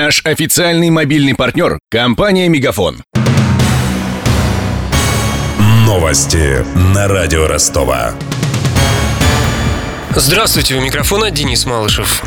Наш официальный мобильный партнер – компания «Мегафон». Новости на радио Ростова. Здравствуйте, у микрофона Денис Малышев.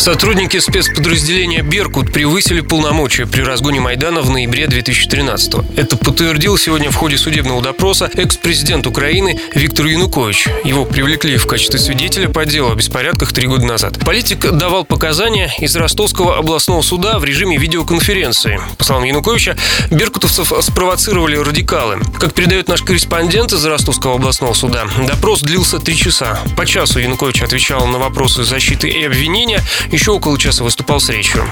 Сотрудники спецподразделения «Беркут» превысили полномочия при разгоне Майдана в ноябре 2013 -го. Это подтвердил сегодня в ходе судебного допроса экс-президент Украины Виктор Янукович. Его привлекли в качестве свидетеля по делу о беспорядках три года назад. Политик давал показания из Ростовского областного суда в режиме видеоконференции. По словам Януковича, беркутовцев спровоцировали радикалы. Как передает наш корреспондент из Ростовского областного суда, допрос длился три часа. По часу Янукович отвечал на вопросы защиты и обвинения, еще около часа выступал с речью.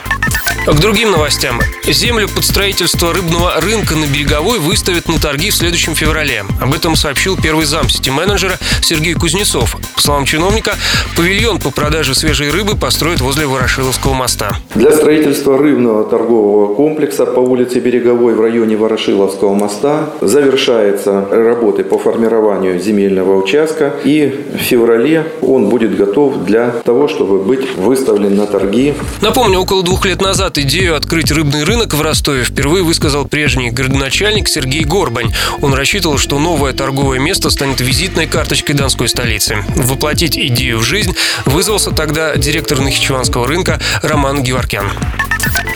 К другим новостям. Землю под строительство рыбного рынка на Береговой выставят на торги в следующем феврале. Об этом сообщил первый зам сити-менеджера Сергей Кузнецов. По словам чиновника, павильон по продаже свежей рыбы построят возле Ворошиловского моста. Для строительства рыбного торгового комплекса по улице Береговой в районе Ворошиловского моста завершаются работы по формированию земельного участка. И в феврале он будет готов для того, чтобы быть выставлен на торги. Напомню, около двух лет назад идею открыть рыбный рынок в Ростове впервые высказал прежний городоначальник Сергей Горбань. Он рассчитывал, что новое торговое место станет визитной карточкой Донской столицы. Воплотить идею в жизнь вызвался тогда директор Нахичеванского рынка Роман Геворкян.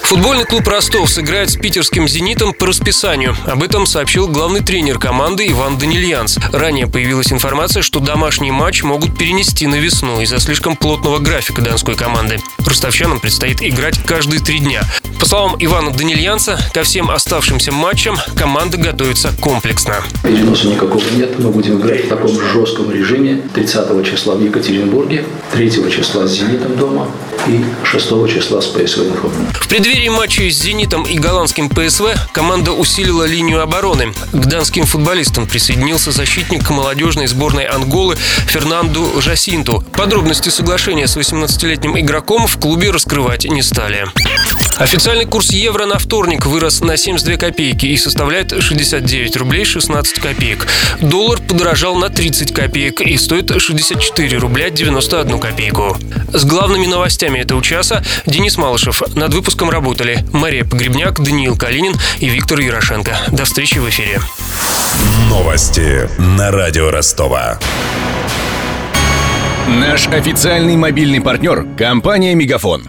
Футбольный клуб «Ростов» сыграет с питерским «Зенитом» по расписанию. Об этом сообщил главный тренер команды Иван Данильянс. Ранее появилась информация, что домашний матч могут перенести на весну из-за слишком плотного графика донской команды. Ростовчанам предстоит играть каждые три дня. По словам Ивана Данильянца, ко всем оставшимся матчам команда готовится комплексно. Переноса никакого нет. Мы будем играть в таком жестком режиме. 30 числа в Екатеринбурге, 3 числа с «Зенитом» дома и 6 числа с ПСВ Информ. В преддверии матчей с «Зенитом» и голландским ПСВ команда усилила линию обороны. К донским футболистам присоединился защитник молодежной сборной Анголы Фернанду Жасинту. Подробности соглашения с 18-летним игроком в клубе раскрывать не стали. Официальный курс евро на вторник вырос на 72 копейки и составляет 69 рублей 16 копеек. Доллар подорожал на 30 копеек и стоит 64 рубля 91 копейку. С главными новостями этого часа Денис Малышев. Над выпуском работали Мария Погребняк, Даниил Калинин и Виктор Ярошенко. До встречи в эфире. Новости на радио Ростова. Наш официальный мобильный партнер – компания «Мегафон».